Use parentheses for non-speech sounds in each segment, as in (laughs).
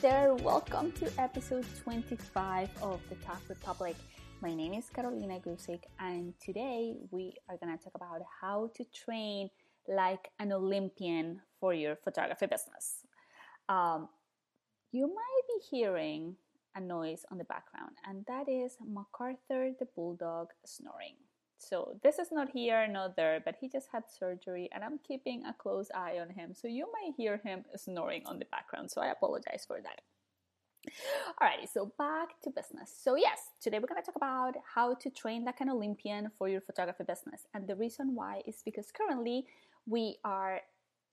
There, welcome to episode 25 of the Tog Republic. My name is Carolina Guzik, and today we are going to talk about how to train like an Olympian for your photography business. Um, you might be hearing a noise on the background, and that is MacArthur the Bulldog snoring. So, this is not here, not there, but he just had surgery, and I'm keeping a close eye on him. So, you might hear him snoring on the background. So, I apologize for that. Alrighty, so back to business. So, yes, today we're going to talk about how to train like an Olympian for your photography business. And the reason why is because currently we are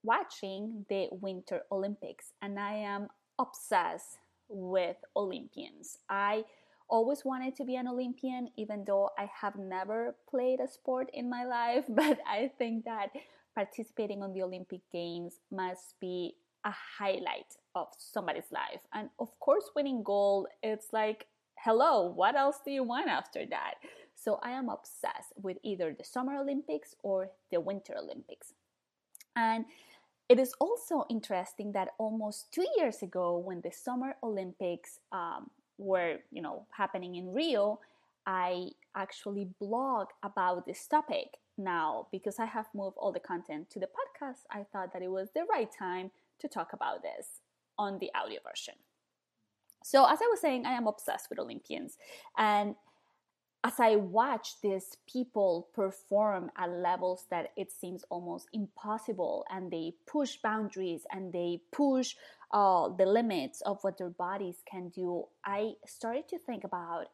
watching the Winter Olympics, and I am obsessed with Olympians. I always wanted to be an Olympian, even though I have never played a sport in my life. (laughs) But I think that participating on the Olympic Games must be a highlight of somebody's life. And of course, winning gold, it's like, hello, what else do you want after that? So I am obsessed with either the Summer Olympics or the Winter Olympics. And it is also interesting that almost two years ago, when the Summer Olympics um, were, you know, happening in Rio, I actually blog about this topic. Now, because I have moved all the content to the podcast, I thought that it was the right time to talk about this on the audio version. So, as I was saying, I am obsessed with Olympians. And as I watch these people perform at levels that it seems almost impossible, and they push boundaries and they push uh, the limits of what their bodies can do, I started to think about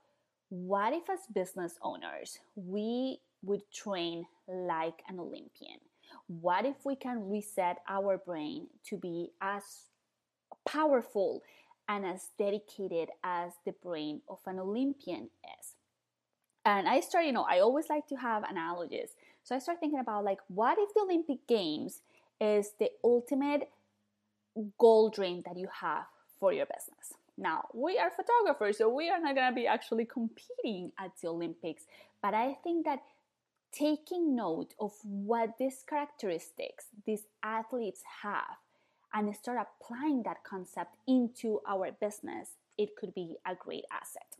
what if, as business owners, we would train like an Olympian? What if we can reset our brain to be as powerful and as dedicated as the brain of an Olympian is? And I start, you know, I always like to have analogies. So I start thinking about like, what if the Olympic Games is the ultimate goal dream that you have for your business? Now, we are photographers, so we are not going to be actually competing at the Olympics, but I think that taking note of what these characteristics these athletes have and start applying that concept into our business, it could be a great asset.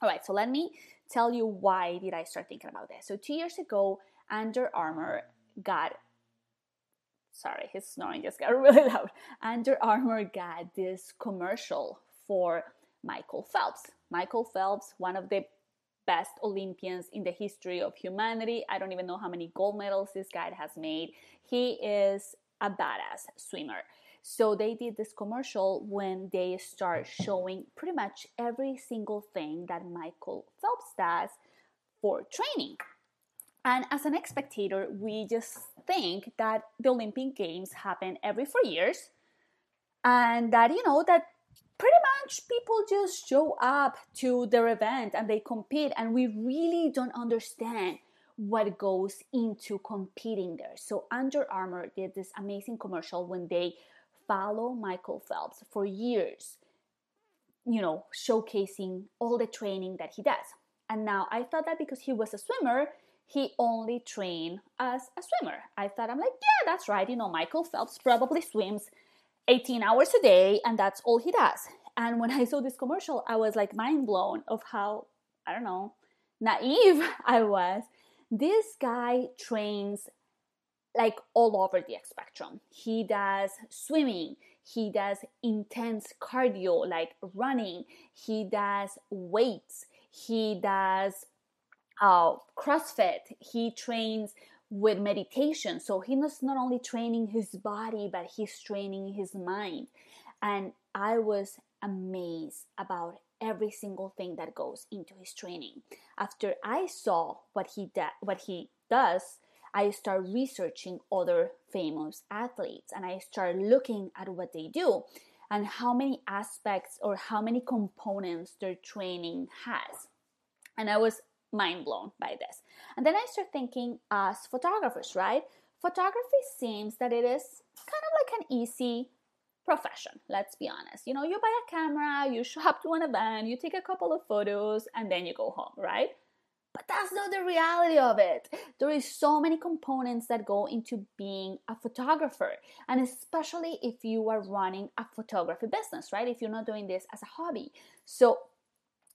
All right, so let me tell you why did I start thinking about this. So 2 years ago, Under Armour got sorry, his snoring just got (laughs) really loud. Under Armour got this commercial for Michael Phelps. Michael Phelps, one of the best Olympians in the history of humanity. I don't even know how many gold medals this guy has made. He is a badass swimmer. So they did this commercial when they start showing pretty much every single thing that Michael Phelps does for training. And as an spectator, we just think that the Olympic Games happen every four years and that, you know, that pretty much people just show up to their event and they compete, and we really don't understand what goes into competing there. So, Under Armour did this amazing commercial when they follow Michael Phelps for years, you know, showcasing all the training that he does. And now I thought that because he was a swimmer, he only trained as a swimmer. I thought, I'm like, yeah, that's right. You know, Michael Phelps probably swims 18 hours a day and that's all he does. And when I saw this commercial, I was like mind blown of how, I don't know, naive (laughs) I was. This guy trains like all over the spectrum. He does swimming, he does intense cardio like running, he does weights, he does uh, CrossFit, he trains with meditation. So he's not only training his body, but he's training his mind. And I was amazed about every single thing that goes into his training. After I saw what he da- what he does, I start researching other famous athletes and I start looking at what they do and how many aspects or how many components their training has. And I was mind blown by this. And then I start thinking as photographers, right? Photography seems that it is kind of like an easy profession, let's be honest. You know, you buy a camera, you (laughs) show up to an event, you take a couple of photos, and then you go home, right? But that's not the reality of it. There is so many components that go into being a photographer, and especially if you are running a photography business, right? If you're not doing this as a hobby. So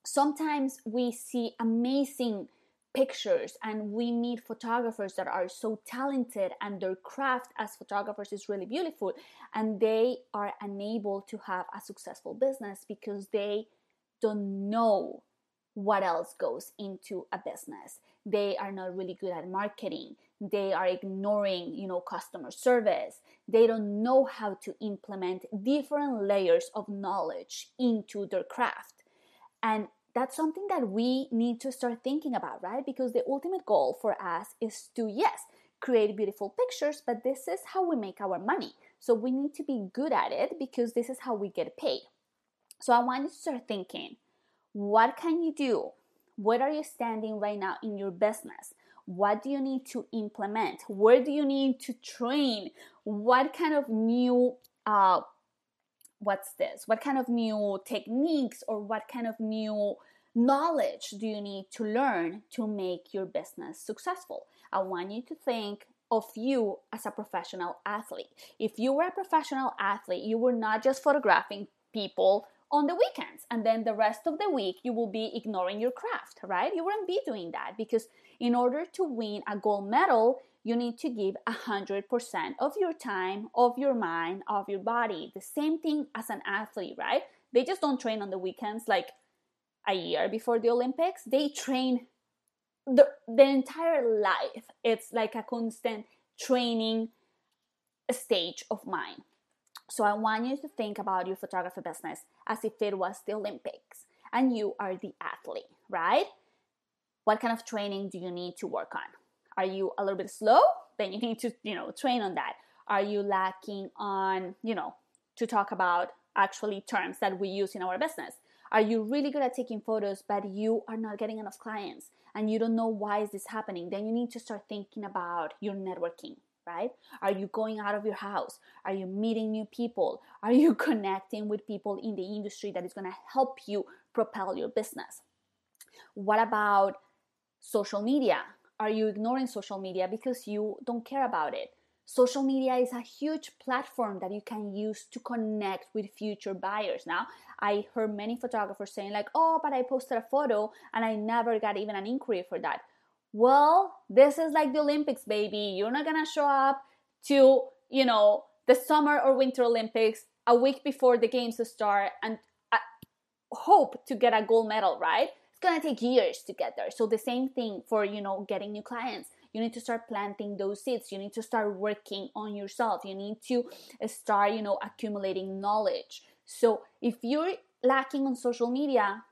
sometimes we see amazing pictures and we meet photographers that are so talented and their craft as photographers is really beautiful and they are unable to have a successful business because they don't know what else goes into a business they are not really good at marketing they are ignoring you know customer service they don't know how to implement different layers of knowledge into their craft and that's something that we need to start thinking about, right? Because the ultimate goal for us is to, yes, create beautiful pictures, but this is how we make our money. So we need to be good at it because this is how we get paid. So I want you to start thinking what can you do? Where are you standing right now in your business? What do you need to implement? Where do you need to train? What kind of new uh, what's this? What kind of new techniques or what kind of new knowledge do you need to learn to make your business successful? I want you to think of you as a professional athlete. If you were a professional athlete, you were not just photographing people on the weekends and then the rest of the week you will be ignoring your craft, right? You wouldn't be doing that because in order to win a gold medal, you need to give 100% of your time, of your mind, of your body. The same thing as an athlete, right? They just don't train on the weekends like a year before the Olympics. They train the, the entire life. It's like a constant training stage of mine. So I want you to think about your photography business as if it was the Olympics and you are the athlete, right? What kind of training do you need to work on? Are you a little bit slow? Then you need to, you know, train on that. Are you lacking on, you know, to talk about actually terms that we use in our business? Are you really good at taking photos, but you are not getting enough clients and you don't know why is this happening? Then you need to start thinking about your networking, right? Are you going out of your house? Are you meeting new people? Are you (laughs) connecting with people in the industry that is going to help you propel your business? What about social media? Are you ignoring social media because you don't care about it? Social media is a huge platform that you can use to connect with future buyers. Now, I heard many photographers saying, like, oh, but I posted a photo and I never got even an inquiry for that. Well, this is like the Olympics, baby. You're not gonna show up to, you know, the summer or winter Olympics a week before the games start and uh, hope to get a gold medal, right? It's gonna take years to get there. So the same thing for you know getting new clients. You need to start planting those seeds. You need to start working on yourself. You need to start you know accumulating knowledge. So if you're lacking on social media,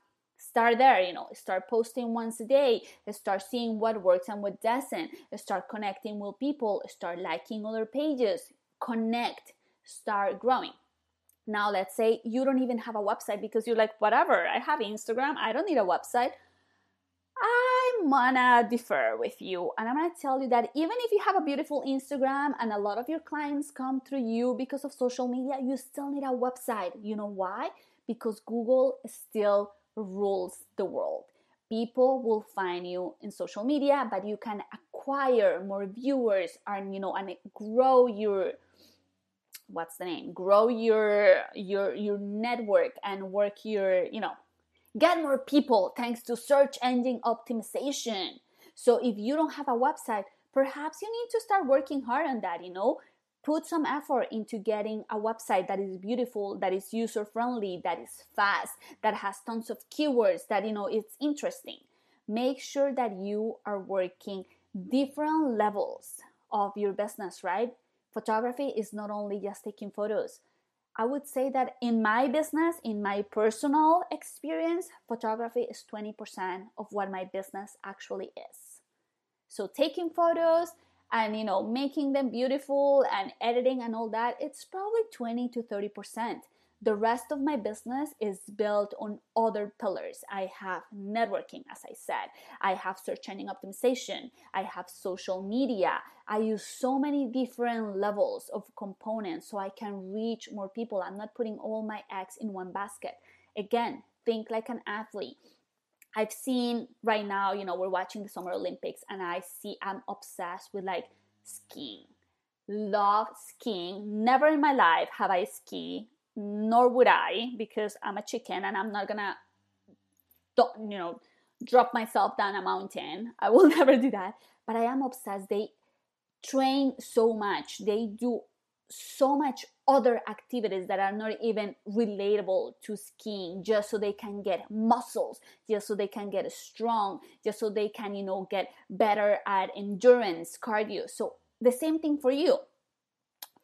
start there you know start posting once a day start seeing what works and what doesn't start connecting with people start liking other pages connect start growing now, let's say you don't even have a website because you're like, whatever, I have Instagram, I don't need a website. I'm gonna defer with you and I'm gonna tell you that even if you have a beautiful Instagram and a lot of your clients come through you because of social media, you still need a website. You know why? Because Google still rules the world. People will find you in social media, but you can acquire more viewers and you know and grow your what's the name? Grow your your your network and work your you know get more people thanks to search engine optimization. So if you don't have a website perhaps you need to start working hard on that you know put some effort into getting a website that is beautiful that is user friendly that is fast that has tons of keywords that you know it's interesting. Make sure that you are working different levels of your business right? Photography is not only just taking photos. I would say that in my business in my personal experience photography is 20% of what my business actually is. So taking photos and you know making them beautiful and editing and all that it's probably 20 to 30 percent. The rest of my business is built on other pillars. I have networking as i said. I have search engine optimization. I have social media. I use so many different levels of components so i can reach more people. I'm not putting all my eggs in one basket. Again think like an athlete I've seen right now, you know, we're watching the Summer Olympics and I see I'm obsessed with like skiing. Love skiing. Never in my life have I ski, nor would I, because I'm a chicken and I'm not gonna, you know, drop myself down a mountain. I will (laughs) never do that. But I am obsessed. They train so much. They do so much other activities that are not even relatable to skiing just so they can get muscles just so they can get strong just so they can you know get better at endurance cardio. So the same thing for you.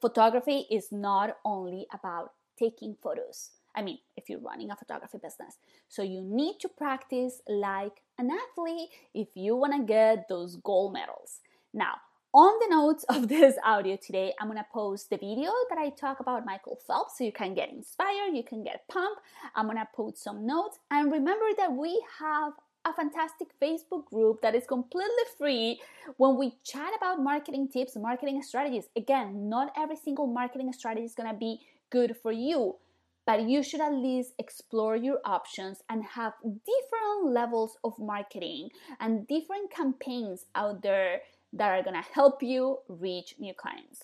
Photography is not only about taking photos. I mean if you're running a photography business. So you need to practice like an athlete if you want to get those gold medals. Now on the notes of this (laughs) audio today, I'm gonna post the video that I talk about Michael Phelps so you can get inspired, you can get pumped. I'm gonna put some notes and remember that we have a fantastic Facebook group that is completely free when we chat about marketing tips, marketing strategies. Again, not every single marketing strategy is gonna be good for you, but you should at least explore your options and have different levels of marketing and different campaigns out there that are gonna help you reach new clients.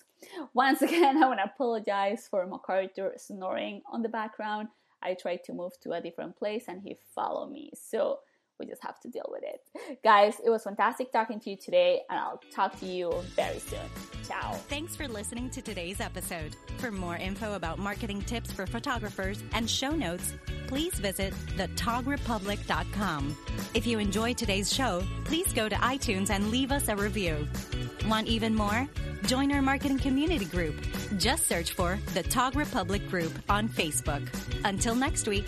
Once (laughs) again, I wanna apologize for MacArthur snoring on the background. I tried to move to a different place and he followed me. So we just have to deal with it. Guys, it was fantastic talking to you today, and I'll talk to you very soon. Ciao. Thanks for listening to today's episode. For more info about marketing tips for photographers and show notes, please visit thetogrepublic.com. If you enjoy today's show, please go to iTunes and leave us a review. Want even more? Join our marketing community group. Just search for the Tog Republic Group on Facebook. Until next week.